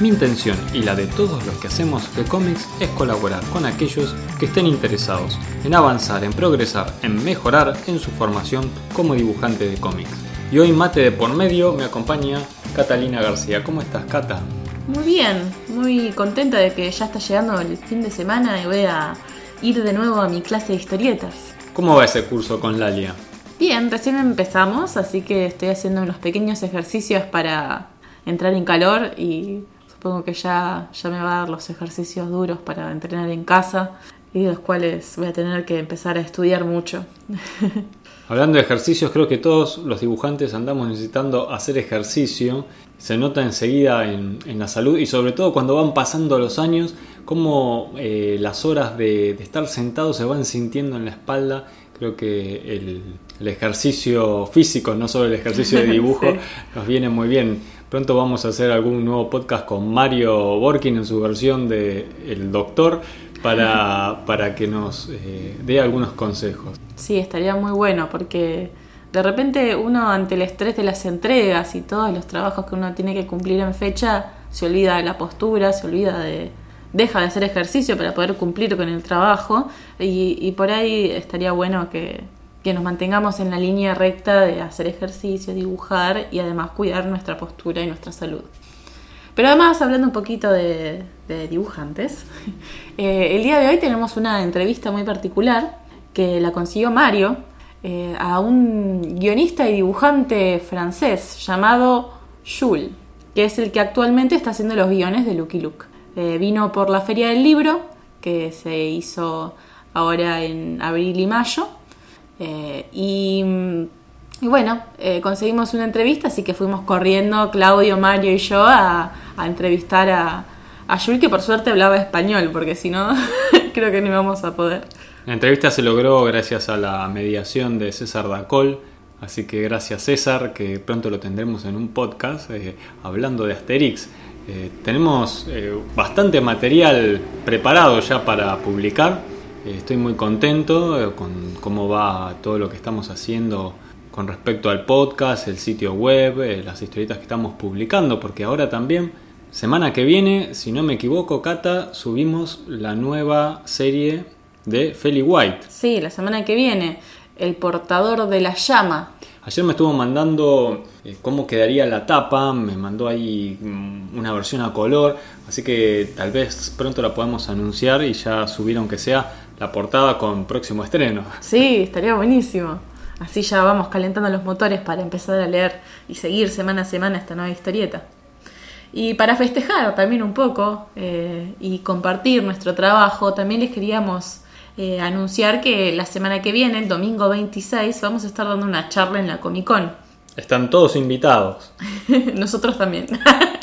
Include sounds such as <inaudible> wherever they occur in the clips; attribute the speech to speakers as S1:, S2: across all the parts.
S1: mi intención y la de todos los que hacemos G-Comics es colaborar con aquellos que estén interesados en avanzar, en progresar, en mejorar en su formación como dibujante de cómics. Y hoy mate de por medio me acompaña Catalina García. ¿Cómo estás, Cata?
S2: Muy bien, muy contenta de que ya está llegando el fin de semana y voy a ir de nuevo a mi clase de historietas.
S1: ¿Cómo va ese curso con Lalia?
S2: Bien, recién empezamos, así que estoy haciendo unos pequeños ejercicios para entrar en calor y Supongo que ya, ya me va a dar los ejercicios duros para entrenar en casa y los cuales voy a tener que empezar a estudiar mucho. <laughs>
S1: Hablando de ejercicios, creo que todos los dibujantes andamos necesitando hacer ejercicio. Se nota enseguida en, la salud y sobre todo cuando van pasando los años, cómo eh, las horas de, estar sentados se van sintiendo en la espalda. Creo que el, ejercicio físico, no solo el ejercicio de <laughs> dibujo, nos viene muy bien. Pronto vamos a hacer algún nuevo podcast con Mario Borkin en su versión de El Doctor para, <laughs> para que nos eh, dé algunos consejos.
S2: Sí, estaría muy bueno porque de repente uno ante el estrés de las entregas y todos los trabajos que uno tiene que cumplir en fecha, se olvida de la postura, se olvida de... deja de hacer ejercicio para poder cumplir con el trabajo y, y por ahí estaría bueno que, que nos mantengamos en la línea recta de hacer ejercicio, dibujar y además cuidar nuestra postura y nuestra salud. Pero además, hablando un poquito de, dibujantes, <laughs> eh, el día de hoy tenemos una entrevista muy particular que la consiguió Mario eh, a un guionista y dibujante francés llamado Jules, que es el que actualmente está haciendo los guiones de Lucky Luke. Eh, vino por la Feria del Libro, que se hizo ahora en abril y mayo, eh, y, bueno, eh, conseguimos una entrevista, así que fuimos corriendo, Claudio, Mario y yo, a, entrevistar a, a que por suerte hablaba español, porque si no, <laughs> creo que no íbamos a poder.
S1: La entrevista se logró gracias a la mediación de César Dacol, así que gracias César, que pronto lo tendremos en un podcast eh, hablando de Asterix. tenemos bastante material preparado ya para publicar. Eh, estoy muy contento eh, con cómo va todo lo que estamos haciendo con respecto al podcast, el sitio web, eh, las historietas que estamos publicando, porque ahora también, semana que viene, si no me equivoco, Cata, subimos la nueva serie de Feli White.
S2: Sí, la semana que viene, El portador de la llama.
S1: Ayer me estuvo mandando cómo quedaría la tapa, me mandó ahí mm, una versión a color, así que tal vez pronto la podamos anunciar y ya subir aunque sea la portada con próximo estreno.
S2: Sí, estaría buenísimo. Así ya vamos calentando los motores para empezar a leer y seguir semana a semana esta nueva historieta. Y para festejar también un poco eh, y compartir nuestro trabajo, también les queríamos eh, anunciar que la semana que viene, el domingo 26, vamos a estar dando una charla en la Comic Con.
S1: Están todos invitados. <laughs>
S2: Nosotros también. <laughs>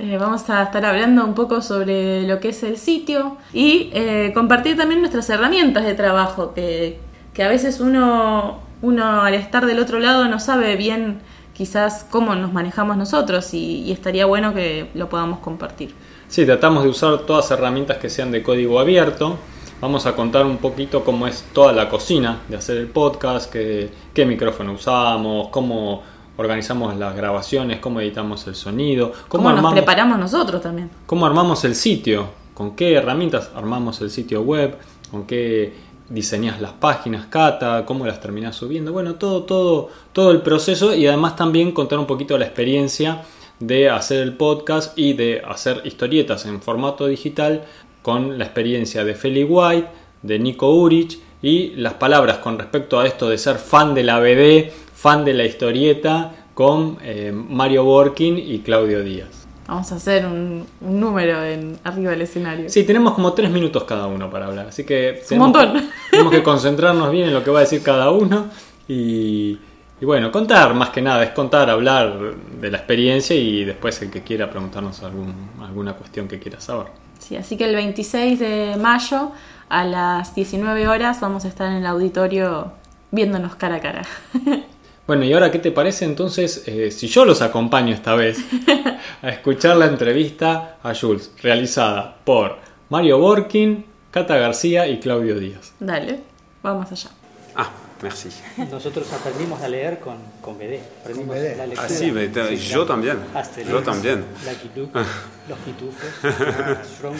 S2: Eh, vamos a estar hablando un poco sobre lo que es el sitio y eh, compartir también nuestras herramientas de trabajo, que, a veces uno, uno al estar del otro lado no sabe bien quizás cómo nos manejamos nosotros y, estaría bueno que lo podamos compartir.
S1: Sí, tratamos de usar todas herramientas que sean de código abierto. Vamos a contar un poquito cómo es toda la cocina de hacer el podcast, qué, qué micrófono usamos, cómo organizamos las grabaciones, cómo editamos el sonido,
S2: cómo, nos preparamos nosotros también.
S1: Cómo armamos el sitio, con qué herramientas armamos el sitio web, con qué diseñas las páginas, Cata, cómo las terminas subiendo, bueno, todo, todo, todo el proceso y además también contar un poquito la experiencia de hacer el podcast y de hacer historietas en formato digital con la experiencia de Feli White, de Nico Urich y las palabras con respecto a esto de ser fan de la BD fan de la historieta con eh, Mario Borkin y Claudio Díaz.
S2: Vamos a hacer un, número en, arriba del escenario.
S1: Sí, tenemos como tres minutos cada uno para hablar, así que...
S2: un montón.
S1: Tenemos que concentrarnos bien en lo que va a decir cada uno y, y bueno, contar más que nada, es contar, hablar de la experiencia y después el que quiera preguntarnos algún, alguna cuestión que quiera saber.
S2: Sí, así que el 26 de mayo a las 19 horas vamos a estar en el auditorio viéndonos cara a cara. <laughs>
S1: Bueno, y ahora, ¿qué te parece entonces eh, si yo los acompaño esta vez <laughs> a escuchar la entrevista a Jules, realizada por Mario Borkin, Cata García y Claudio Díaz?
S2: Dale, vamos allá.
S3: Ah, merci.
S4: Nosotros aprendimos a leer con, con BD. Aprendimos
S5: BD.
S4: la lectura.
S3: Ah, sí, yo también.
S4: Asterix,
S3: Yo también.
S4: Lucky Luke, Los Pitufos, <laughs> Strong.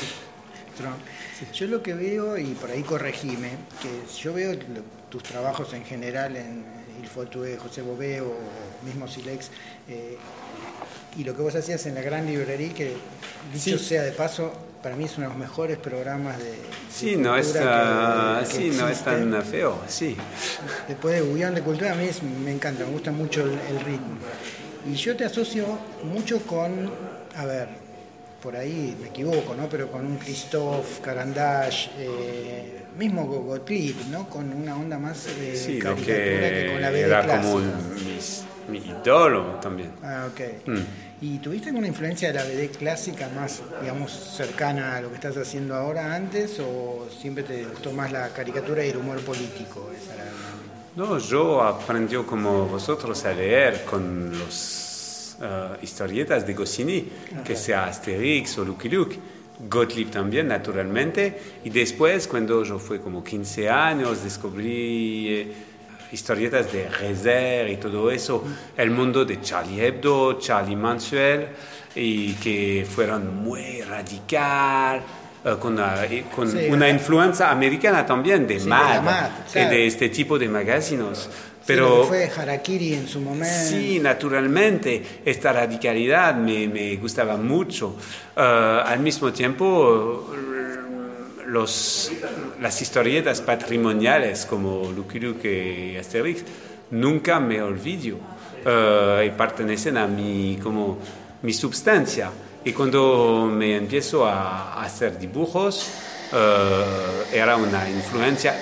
S5: Trump. Yo lo que veo, y por ahí corregime, que yo veo tus trabajos en general en Il Fotue, José Bové o mismo Silex, eh, y lo que vos hacías en la gran librería, que dicho
S3: Sí.
S5: sea de paso, para mí es uno de los mejores programas de. de
S3: Sí, no es,
S5: cultura
S3: ah,
S5: que- que
S3: sí, no es
S5: existe.
S3: tan feo, sí.
S5: Después de Bullón de Cultura, a mí es- me encanta, me gusta mucho el, el ritmo. Y yo te asocio mucho con, a ver, por ahí me equivoco, ¿no? Pero con un Christophe, Carandash, eh, mismo Go- Gottlieb, ¿no? Con una onda más de
S3: Sí, lo
S5: caricatura que,
S3: que
S5: con la BD
S3: era
S5: clásica.
S3: como mis- mi ídolo también.
S5: Ah, ok.
S3: Mm.
S5: ¿Y tuviste alguna influencia de la BD clásica más, digamos, cercana a lo que estás haciendo ahora antes o siempre te gustó más la caricatura y el humor político? Esa era la-
S3: No, yo aprendí como vosotros a leer con los eh, historietas de Goscinny, que sea Asterix o Lucky Luke. Gottlieb también, naturalmente. Y después, cuando yo fui como 15 años, descubrí eh, historietas de Rezer y todo eso, el mundo de Charlie Hebdo, Charlie Mansell, y que fueron muy radical, eh, con, una, y con
S5: Sí,
S3: una
S5: la-
S3: influencia americana también, de
S5: Sí, de
S3: Mad,
S5: claro.
S3: de este tipo de magazines. Pero
S5: fue Harakiri en su momento.
S3: sí, naturalmente, esta radicalidad me, me gustaba mucho. Eh, al mismo tiempo, los, las historietas patrimoniales como Lucky Luke y Asterix nunca me olvido eh, y pertenecen a mi, como, mi substancia. Y cuando me empiezo a, hacer dibujos, eh, era una influencia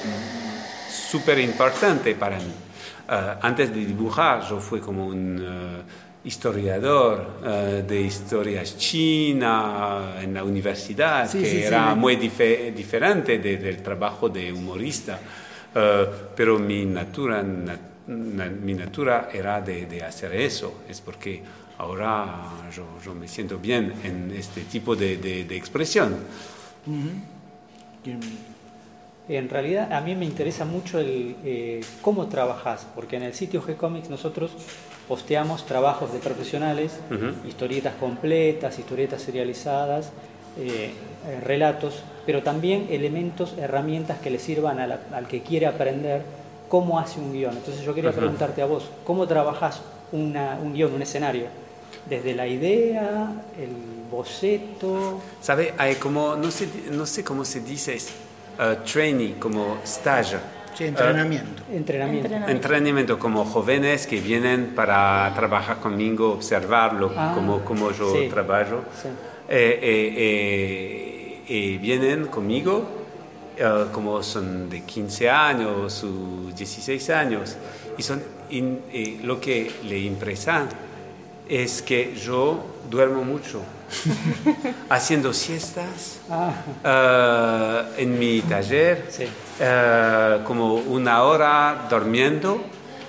S3: súper importante para mí. Eh, antes de dibujar, yo fui como un eh, historiador eh, de historias china en la universidad,
S5: Sí,
S3: que
S5: sí,
S3: era muy dife- diferente de- del trabajo de humorista. Pero mi natura, na- na- mi natura era de, de hacer eso. Es porque ahora yo, yo me siento bien en este tipo de, de- de expresión.
S4: En realidad a mí me interesa mucho el eh, cómo trabajas, porque en el sitio G-Comics nosotros posteamos trabajos de profesionales,
S3: Ujú.
S4: historietas completas, historietas serializadas, eh, eh, relatos, pero también elementos, herramientas que le sirvan a la- al que quiere aprender cómo hace un guion. Entonces yo quería
S3: Ujú.
S4: preguntarte a vos, ¿cómo trabajas una- un guion, un escenario? Desde la idea, el boceto,
S3: ¿Sabe? Hay como, no sé, no sé cómo se dice, eh, training, como stage.
S5: Sí, entrenamiento.
S4: entrenamiento.
S2: Entrenamiento.
S3: Entrenamiento como jóvenes que vienen para trabajar conmigo, observarlo
S4: Ah,
S3: como, como yo
S4: sí.
S3: trabajo.
S4: Sí.
S3: Eh, eh, eh, y vienen conmigo, eh, como son de 15 años o 16 años, y, son, in- y lo que le impresa es que yo duermo mucho, <laughs> haciendo siestas
S4: Ah,
S3: eh, en mi taller,
S4: Sí.
S3: eh, como una hora durmiendo,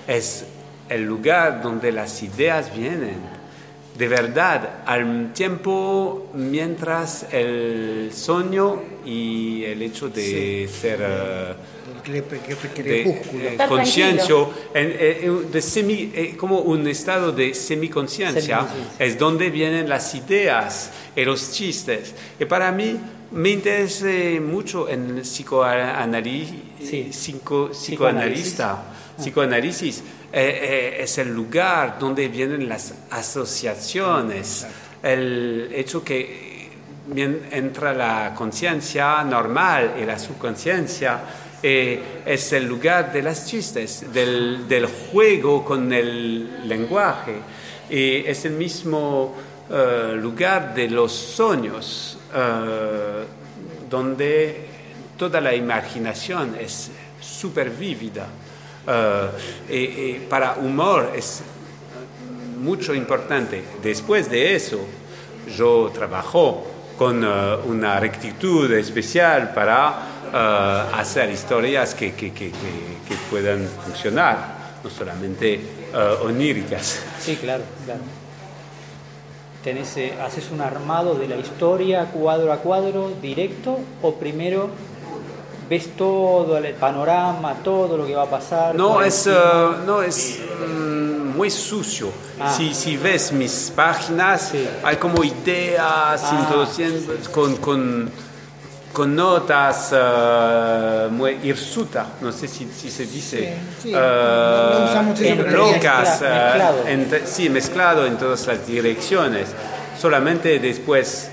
S3: es el lugar donde las ideas vienen. De verdad, al tiempo, mientras el sueño y el hecho de ser eh,
S5: crepúsculo.
S3: eh, en- eh, de semi- eh, como un estado de semiconciencia,
S4: Semiconciencia.
S3: es donde vienen las ideas y los chistes. Y para mí me interesa mucho en el psicoanálisis,
S4: Sí.
S3: psico- psicoanalista, psicoanálisis, eh, eh, es el lugar donde vienen las asociaciones, el hecho que entra la conciencia normal y la subconsciencia eh, es el lugar de las chistes, del, del juego con el lenguaje. Y es el mismo lugar de los sueños, donde toda la imaginación es súper vívida. Eh, y para humor es mucho importante. Después de eso, yo trabajo con eh, una rectitud especial para eh, hacer historias que, que, que, que, puedan funcionar, no solamente eh, oníricas.
S4: Sí, claro, claro. Tenés, ¿Haces un armado de la historia cuadro a cuadro directo o primero ves todo el panorama, todo lo que va a pasar?
S3: No, es, no es mm, muy sucio. Ah. Si, si, ves mis páginas, hay como ideas ah. introduciendo con, con con notas uh, muy hirsuta, no sé si, si se dice,
S5: sí, sí. Uh,
S3: locas, mezclado. Uh, en, sí, mezclado en todas las direcciones. Solamente después,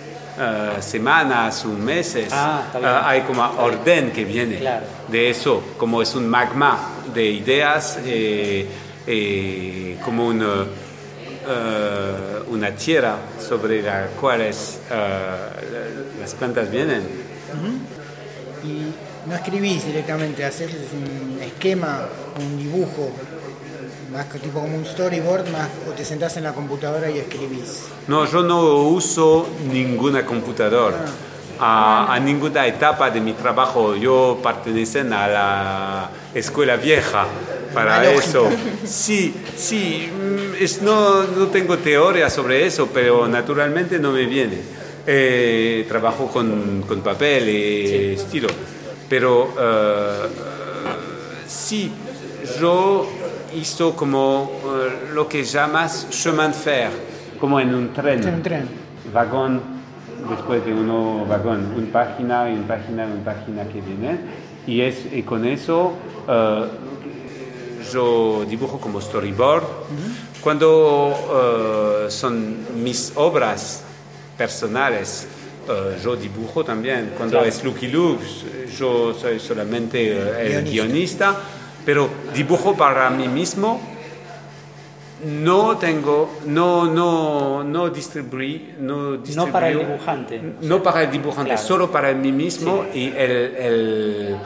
S3: semanas o meses, ah, hay como orden que viene
S4: claro.
S3: de eso, como es un magma de ideas, eh, eh, como un, una tierra sobre la cual las plantas vienen.
S5: Y no escribís directamente, haces un esquema, un dibujo, más tipo como un storyboard, más, o te sentás en la computadora y escribís.
S3: No, yo no uso ninguna computadora. Ah. A, ninguna etapa de mi trabajo. Yo pertenezco a la escuela vieja para eso. <laughs> Sí, sí, mm, es, no, no tengo teoría sobre eso, pero naturalmente no me viene. Eh, trabajo con, con, papel y estilo, pero uh, sí, yo hizo como uh, lo que llamas chemin de fer, como en un tren,
S5: un tren.
S3: vagón, después de uno vagón, una página, una página, una página que viene, y, es, y con eso uh, yo dibujo como storyboard. Cuando son mis obras, personales. Uh, yo dibujo también. Cuando claro. es Lucky Luke, yo soy solamente uh, el guionista. guionista, pero dibujo para mí mismo. No tengo, no, no, no distribuí, no
S4: No para el dibujante.
S3: No para el dibujante, claro. solo para mí mismo sí. y el, el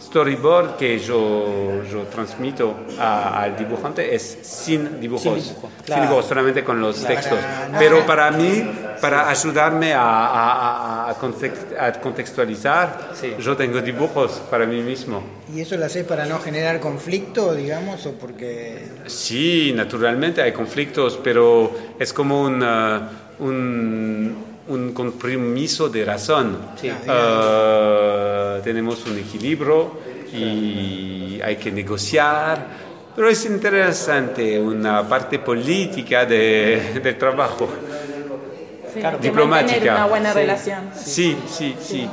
S3: storyboard que yo, yo transmito a, al dibujante es sin dibujos, sin, dibujo, claro. sin dibujos solamente con los claro. textos. Pero para mí, para ayudarme a, a, a contextualizar, sí. yo tengo dibujos para mí mismo.
S5: ¿Y eso lo haces para no generar conflicto, digamos, o porque...?
S3: Sí, naturalmente hay conflictos, pero es como un... Uh, un un compromiso de razón.
S4: Sí.
S3: Uh, tenemos un equilibrio y hay que negociar, pero es interesante una parte política de, del trabajo.
S2: Sí, diplomática. una buena sí. relación.
S3: Sí, sí, sí. sí.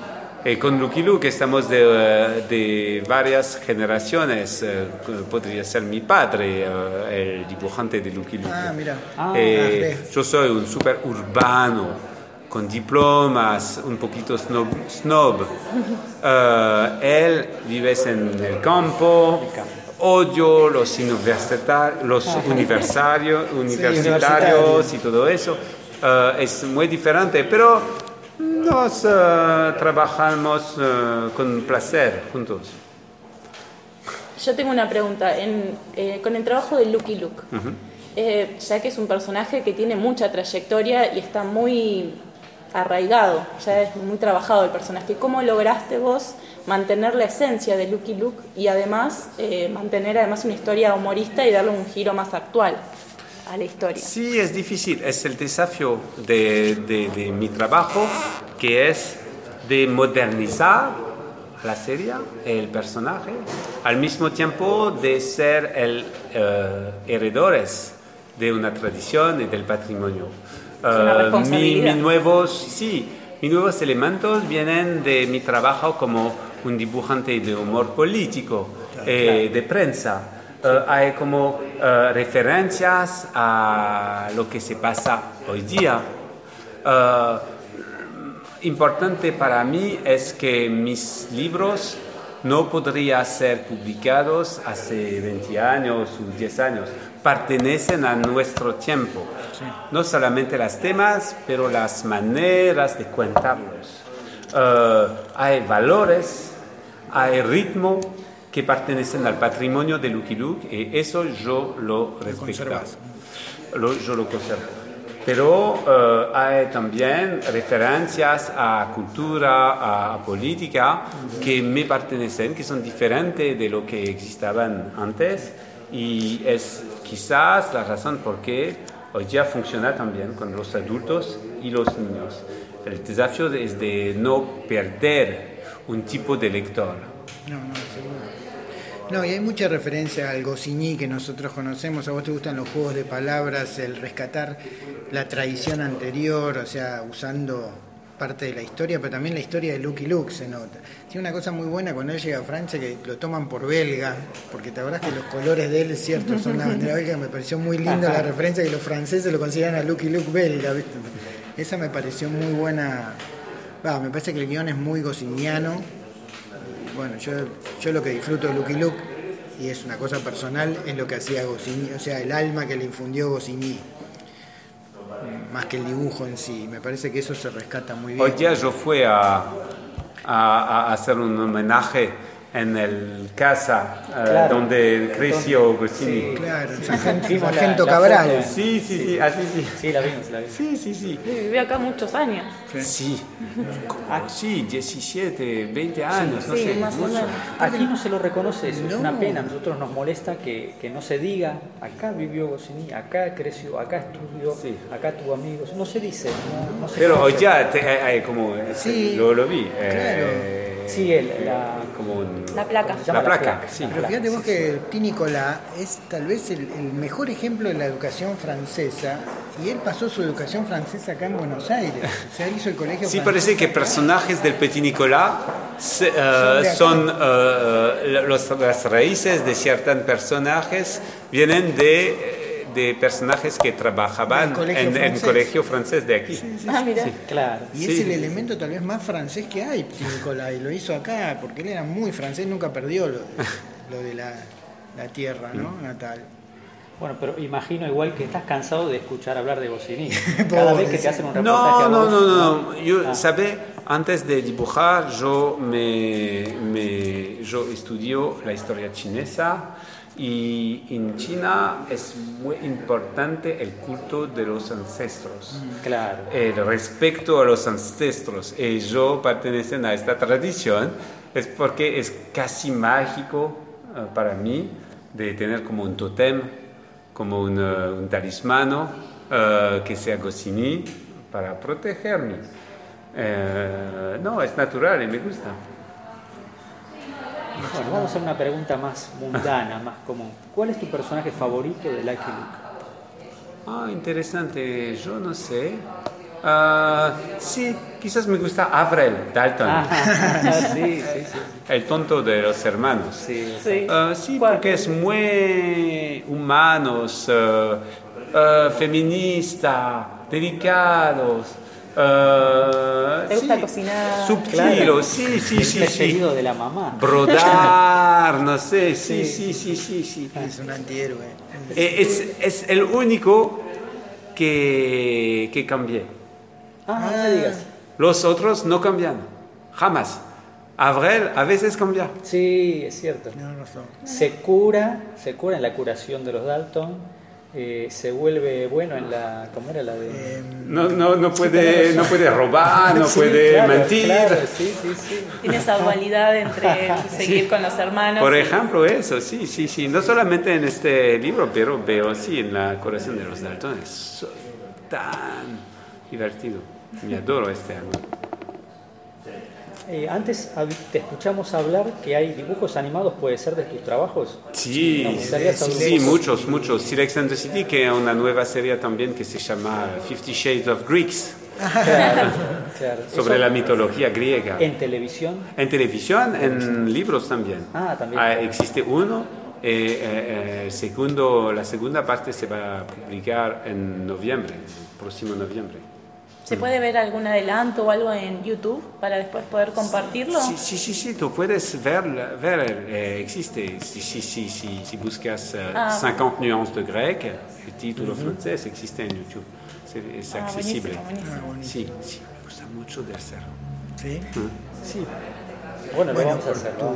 S3: Eh, con Lucky Luke estamos de, de varias generaciones. Eh, podría ser mi padre, eh, el dibujante de Lucky Luke.
S5: Ah, mira. Ah,
S3: yo soy un super urbano con diplomas, un poquito snob. snob. Uh, él vive en el campo, odio los, los universitarios, universitarios y todo eso. Uh, es muy diferente, pero nos uh, trabajamos con placer juntos.
S2: Yo tengo una pregunta. En, eh, con el trabajo de Lucky Luke, uh -huh. eh, ya que es un personaje que tiene mucha trayectoria y está muy arraigado, ya es muy trabajado el personaje. ¿Cómo lograste vos mantener la esencia de Lucky Luke y además eh, mantener además una historia humorista y darle un giro más actual a la historia?
S3: Sí, es difícil, es el desafío de, de, mi trabajo, que es de modernizar la serie, el personaje, al mismo tiempo de ser el uh, heredores de una tradición y del patrimonio.
S2: Uh,
S3: mi, mi nuevos, sí, mis nuevos elementos vienen de mi trabajo como un dibujante de humor político, eh, de prensa. Uh, hay como uh, referencias a lo que se pasa hoy día. importante para mí es que mis libros no podrían ser publicados hace 20 años o 10 años, pertenecen a nuestro tiempo. Sí. No solamente los temas, pero las maneras de contarlos. Uh, hay valores, hay ritmo que pertenecen al patrimonio de Lucky Luke y eso yo lo respeto. Lo, yo lo conservo. pero eh, hay también referencias a cultura, a política que me pertenecen, que son diferentes de lo que existaban antes y es quizás la razón por qué hoy día funciona también con los adultos y los niños. El desafío es de no perder un tipo de lector.
S5: No, no, seguro. No, y hay mucha referencia al Goscinny que nosotros conocemos. A vos te gustan los juegos de palabras, el rescatar la tradición anterior, o sea, usando parte de la historia, pero también la historia de Lucky Luke se nota. Tiene una cosa muy buena cuando él llega a Francia que lo toman por belga, porque te acordás que los colores de él, es cierto, son la bandera belga, me pareció muy linda la referencia que los franceses lo consideran a Lucky Luke belga, ¿viste? Esa me pareció muy buena. Va, me parece que el guion es muy gosiniano bueno, yo, yo lo que disfruto de Lucky Luke, y es una cosa personal, es lo que hacía Goscinny, o sea, el alma que le infundió Goscinny, más que el dibujo en sí. Me parece que eso se rescata muy bien.
S3: Hoy día yo fui a, a hacer un homenaje en el casa eh, donde creció Goscinny.
S5: Sí, claro, Sargento, Cabral.
S3: sí, sí, sí, así sí.
S4: Sí, la vimos, la vimos.
S3: Sí, sí, sí.
S2: Vivió acá muchos años.
S3: Sí, sí, 17, 20 años, no sé.
S2: Más
S3: mucho.
S4: Aquí no se lo reconoce, eso es una pena. A nosotros nos molesta que, que no se diga, acá vivió Goscinny, acá creció, acá estudió, acá tuvo amigos. No se dice, no, no se
S3: Pero hoy
S4: conoce.
S3: ya, te, hay como,
S5: Sí,
S3: lo, lo vi.
S5: claro.
S3: eh,
S4: Sí, el, la,
S3: como un-
S2: La placa.
S3: La placa, sí.
S5: Pero fíjate vos que Nicolás es tal vez el, el mejor ejemplo de la educación francesa y él pasó su educación francesa acá en Buenos Aires. O sea, hizo el colegio
S3: Sí, parece que
S5: acá.
S3: personajes del Petit Nicolas se- eh,
S5: acá.
S3: son eh, los- las raíces de ciertos personajes vienen de, de personajes que trabajaban
S5: colegio
S3: en el
S5: francés.
S3: colegio francés de aquí.
S2: Ah, mira.
S4: Claro.
S5: Y es el elemento tal vez más francés que hay, Nicolás, y lo hizo acá, porque él era muy francés, nunca perdió lo de, lo de la, la tierra, ¿no?
S3: Mm.
S5: Natal.
S4: Bueno, pero imagino igual que estás cansado de escuchar hablar de Goscinny. <laughs> Cada vez que te hacen un reportaje
S3: No, no,
S4: vos,
S3: no, no, no. Yo,
S4: Ah.
S3: ¿sabe? Antes de dibujar, yo me, me yo estudio la historia chinesa y en China es muy importante el culto de los ancestros.
S4: Claro.
S3: El respeto a los ancestros. Y yo pertenecen a esta tradición es porque es casi mágico eh, para mí de tener como un totem, como un, eh, un talismano eh, que sea Goscinny para protegerme. No, es natural y me gusta.
S4: Bueno, vamos a hacer una pregunta más mundana, más común. ¿Cuál es tu personaje favorito de Lucky Luke?
S3: Ah, interesante, yo no sé. Ah, sí, quizás me gusta Avril Dalton,
S4: Ah, <laughs> sí, sí, sí.
S3: el tonto de los hermanos.
S4: sí.
S2: Sí.
S3: Ah, sí, porque es muy humanos, eh, eh, feminista, delicados. Eh,
S2: ¿Te gusta
S3: sí,
S2: cocinar?
S3: Subtilos, sí, sí, sí,
S4: el
S3: sí.
S4: de la mamá.
S3: Brodar, no sé, sí, sí, sí, sí, sí.
S5: Es un antihéroe.
S3: Eh, Es, es el único que, que cambié.
S4: Ah, no me digas.
S3: Los otros no cambian, jamás. Avril a veces cambia.
S4: Sí, es cierto.
S5: No, no son.
S4: Se cura, se cura en la curación de los Dalton, eh, se vuelve bueno en la, ¿cómo era la de?
S5: Eh,
S3: No, no, no, puede, no puede robar, no <laughs>
S4: Sí,
S3: puede
S4: claro,
S3: mentir.
S4: claro, sí, sí, sí.
S2: Tiene esa dualidad entre <laughs> seguir con los hermanos.
S3: Por
S2: y-
S3: ejemplo, eso, sí, sí, sí. No solamente en este libro, pero veo sí en la corazón de los Dalton. Es tan divertido. Me adoro este árbol.
S4: Eh, antes te escuchamos hablar que hay dibujos animados, puede ser de tus trabajos.
S3: Sí, sí, sí, muchos, muchos. Sex and the City, que es una nueva serie también que se llama Fifty Shades of Greeks,
S4: Claro, claro. <laughs>
S3: sobre
S4: Eso
S3: la mitología griega.
S4: En televisión.
S3: En televisión, en libros también.
S4: Ah, también.
S3: existe uno. eh, eh, eh, segundo, la segunda parte se va a publicar en noviembre, el próximo noviembre.
S2: ¿Se puede ver algún adelanto o algo en YouTube para después poder compartirlo?
S3: Sí, sí, sí, sí, tú puedes ver, ver eh, existe, si, si, si, si, si buscas eh,
S2: Ah.
S3: 50 nuances de grec, el título francés existe en YouTube, es, es
S2: Ah,
S3: accesible.
S2: buenísimo, buenísimo.
S3: Sí, sí, me gusta mucho de hacerlo.
S5: ¿Sí?
S3: Sí.
S4: Bueno, lo
S5: Bueno,
S4: vamos a hacer. lo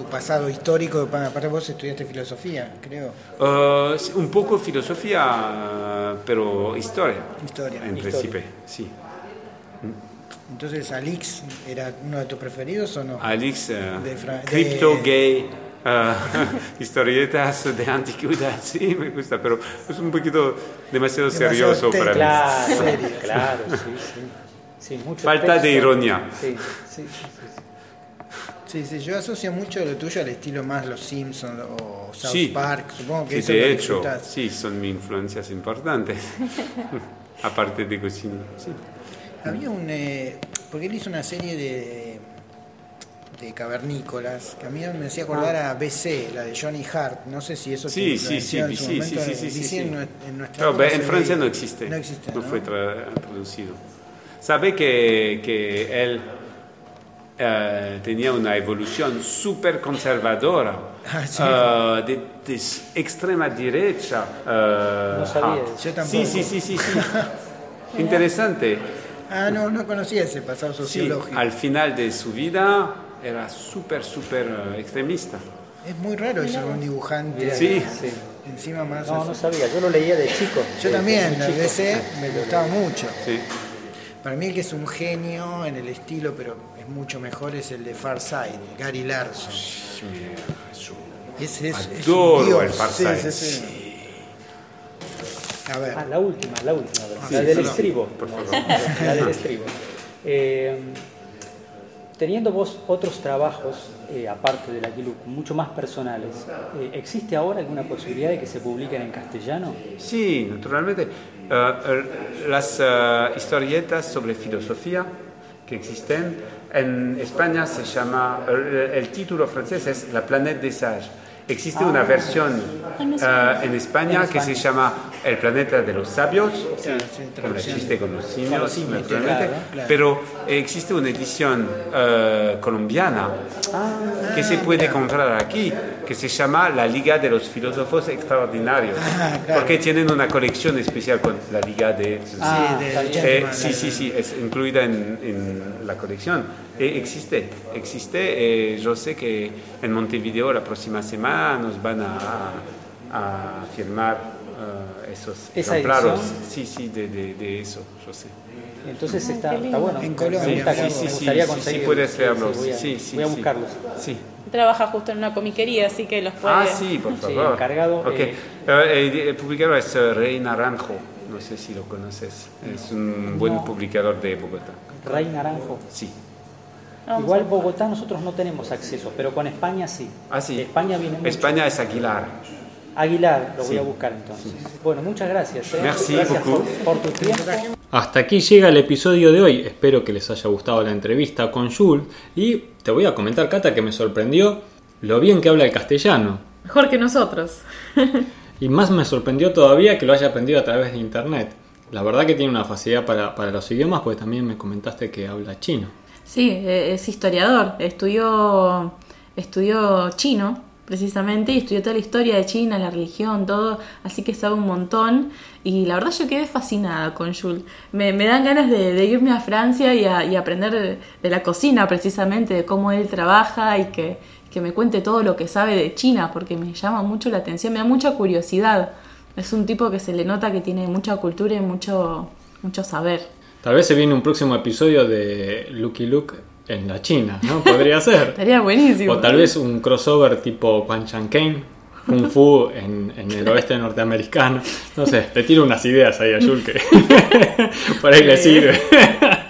S5: tu, pasado histórico, pa- aparte vos estudiaste filosofía, creo.
S3: Uh, un poco filosofía, pero historia.
S5: Historia.
S3: En
S4: Historia.
S3: principio, sí.
S5: Entonces, Alix era uno de tus preferidos o no?
S3: Alex, eh,
S5: De
S3: cripto,
S5: de-
S3: gay, eh, <laughs> historietas de antigüedad, sí, me gusta, pero es un poquito demasiado,
S5: Demasiado
S3: serioso para mí.
S4: Claro,
S5: Serio.
S4: claro, sí, sí. Sí, mucho
S3: Falta de
S4: texto.
S3: ironía.
S4: Sí, sí, sí, sí.
S5: Sí, sí, yo asocio mucho lo tuyo al estilo más Los Simpsons o South
S3: Sí.
S5: Park, supongo que
S3: Sí,
S5: eso
S3: de
S5: lo
S3: hecho,
S5: disfrutás.
S3: sí, son mis influencias importantes, <laughs> aparte de cocina. Sí.
S5: Había un... eh, porque él hizo una serie de, de cavernícolas que a mí me hacía acordar a BC, la de Johnny Hart. No sé si eso te
S3: Sí, sí, sí,
S5: en su
S3: sí, sí,
S5: momento.
S3: sí, sí.
S5: En, nuestra
S3: Pero Francia no existe,
S5: No existe,
S3: no
S5: ¿no?
S3: fue tra- producido. Sabe que, que él eh, tenía una evolución súper conservadora,
S5: Ah, sí.
S3: eh, de, de extrema derecha. eh,
S4: No sabía eso.
S5: Yo tampoco.
S3: Sí, sí, sí, sí, sí. <laughs> Interesante.
S5: Ah, no, no conocía ese pasado
S3: Sí,
S5: sociológico.
S3: al final de su vida era súper, súper extremista.
S5: Es muy raro eso un dibujante.
S3: Sí.
S4: Sí.
S5: Encima más...
S4: No,
S5: así.
S4: no sabía. Yo lo leía de chico.
S5: Yo
S4: de-
S5: también,
S4: de
S5: la. BC me gustaba mucho.
S3: Sí.
S5: Para mí el que es un genio en el estilo, pero es mucho mejor, es el de Far Side, Gary Larson. Ese es,
S3: Adoro el Far
S5: Sí,
S3: Side.
S5: sí, sí. A ver,
S4: Ah, la última, la última.
S5: Sí,
S4: la del estribo.
S3: Por favor.
S4: La del estribo. Eh, teniendo vos otros trabajos, eh, aparte del Aquiluc, mucho más personales, eh, ¿existe ahora alguna posibilidad de que se publiquen en castellano?
S3: Sí, naturalmente. Eh, las eh, historietas sobre filosofía que existen en España se llama, el, el título francés es La planète des sages. Existe una versión eh, en España que se llama El planeta de los sabios, como existe con los simios, naturalmente. pero existe una edición eh, colombiana que se puede comprar aquí, que se llama La Liga de los Filósofos Extraordinarios,
S5: Ah, claro.
S3: porque tienen una colección especial con la Liga de...
S4: Ah,
S5: sí, de
S4: está bien.
S3: Eh, sí, sí, sí, es incluida en, en la colección. Eh, existe, existe. eh, yo sé que en Montevideo la próxima semana nos van a, a firmar esos
S4: ¿Esa
S3: ejemplares.
S4: edición?
S3: Sí, sí, de, de, de eso, yo sé.
S4: Entonces está, está bueno.
S5: En Colombia, sí, sí,
S3: sí, sí,
S4: conseguirlos.
S3: puedes leerlos.
S4: voy a,
S3: Sí, sí,
S4: voy a
S3: sí.
S4: buscarlos.
S3: Sí.
S2: Trabaja justo en una comiquería, así que los puede...
S3: Ah, sí, por
S4: Sí,
S3: favor.
S4: encargado,
S3: Ok.
S4: eh,
S3: Eh, el publicador es eh, Rey Naranjo. No sé si lo conoces. Es un buen
S4: No.
S3: publicador de Bogotá.
S4: Rey Naranjo.
S3: Sí.
S2: Vamos
S4: Igual Bogotá nosotros no tenemos acceso, pero con España sí.
S3: Ah, sí.
S4: De España viene mucho.
S3: España es Aguilar.
S4: Aguilar, lo voy
S3: Sí.
S4: a buscar entonces. Bueno, muchas gracias. ¿eh?
S3: Merci
S4: gracias por tu tiempo.
S1: Hasta aquí llega el episodio de hoy. Espero que les haya gustado la entrevista con Jules. Y te voy a comentar, Cata, que me sorprendió lo bien que habla el castellano.
S2: Mejor que nosotros. <laughs>
S1: Y más me sorprendió todavía que lo haya aprendido a través de internet. La verdad que tiene una facilidad para, para los idiomas, porque también me comentaste que habla chino.
S2: Sí, eh, es historiador. Estudió, estudió chino, precisamente, y estudió toda la historia de China, la religión, todo. Así que sabe un montón. Y la verdad yo quedé fascinada con Jules. Me, dan ganas de, irme a Francia y, aprender de, de la cocina, precisamente, de cómo él trabaja y que, que me cuente todo lo que sabe de China, porque me llama mucho la atención, me da mucha curiosidad. Es un tipo que se le nota que tiene mucha cultura y mucho, mucho saber.
S1: Tal vez se viene un próximo episodio de Lucky Luke en la China, ¿no? <laughs> Podría ser.
S2: Estaría buenísimo.
S1: O tal vez un crossover tipo Quan Chan Kane, Kung Fu en, en el oeste norteamericano. No sé, le tiro unas ideas ahí a que <laughs> por ahí le sirve. <laughs>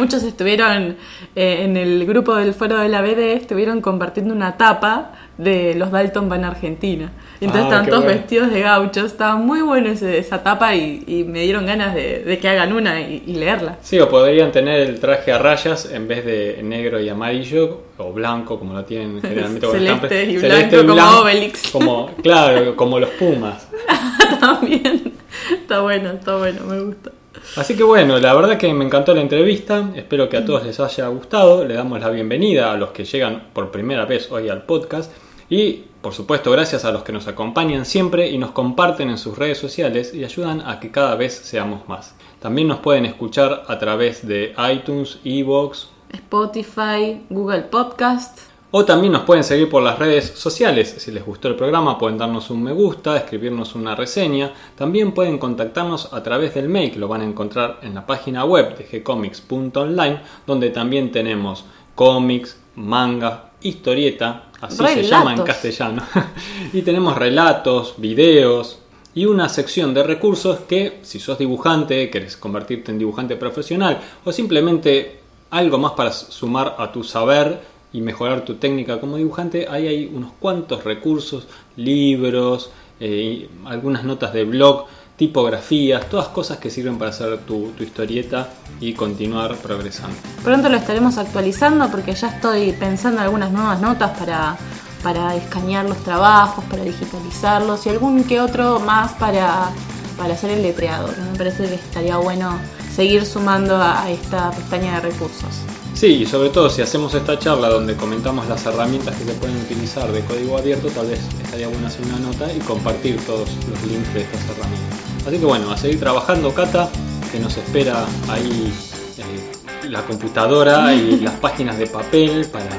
S2: Muchos estuvieron eh, en el grupo del foro de la BD, estuvieron compartiendo una tapa de los Dalton van a Argentina. Y entonces
S1: Ah,
S2: estaban todos
S1: bueno.
S2: vestidos de gauchos, estaba muy bueno ese- esa tapa y, y me dieron ganas de, de que hagan una y, y leerla.
S1: Sí, o podrían tener el traje a rayas en vez de negro y amarillo, o blanco, como lo tienen <laughs> generalmente. están
S2: Celeste
S1: pre-
S2: y
S1: celeste
S2: blanco como Obelix.
S1: Como, claro, como los Pumas. <laughs>
S2: También está bueno, está bueno, me gusta.
S1: Así que bueno, la verdad que me encantó la entrevista, espero que a todos les haya gustado, le damos la bienvenida a los que llegan por primera vez hoy al podcast y por supuesto gracias a los que nos acompañan siempre y nos comparten en sus redes sociales y ayudan a que cada vez seamos más. También nos pueden escuchar a través de iTunes, Evox,
S2: Spotify, Google Podcast.
S1: O también nos pueden seguir por las redes sociales. Si les gustó el programa pueden darnos un me gusta, escribirnos una reseña. También pueden contactarnos a través del mail que lo van a encontrar en la página web de gcomics.online donde también tenemos cómics, manga, historieta, así se llama en castellano. <laughs> y tenemos relatos, videos y una sección de recursos que si sos dibujante, querés convertirte en dibujante profesional o simplemente algo más para sumar a tu saber y mejorar tu técnica como dibujante, ahí hay unos cuantos recursos, libros, eh, algunas notas de blog, tipografías, todas cosas que sirven para hacer tu, historieta y continuar progresando.
S2: Pronto lo estaremos actualizando porque ya estoy pensando en algunas nuevas notas para, para escanear los trabajos, para digitalizarlos y algún que otro más para, para hacer el letreado. Me parece que estaría bueno seguir sumando a, a esta pestaña de recursos.
S1: Sí, y sobre todo si hacemos esta charla donde comentamos las herramientas que se pueden utilizar de código abierto, tal vez estaría bueno hacer una nota y compartir todos los links de estas herramientas. Así que bueno, a seguir trabajando, Cata, que nos espera ahí eh, la computadora y <laughs> las páginas de papel para,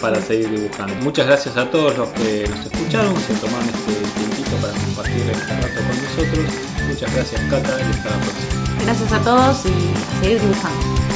S1: para seguir dibujando. Muchas gracias a todos los que nos escucharon, se tomaron este tiempito para compartir este rato con nosotros. Muchas gracias, Cata, y hasta la próxima.
S2: Gracias a todos y a seguir dibujando.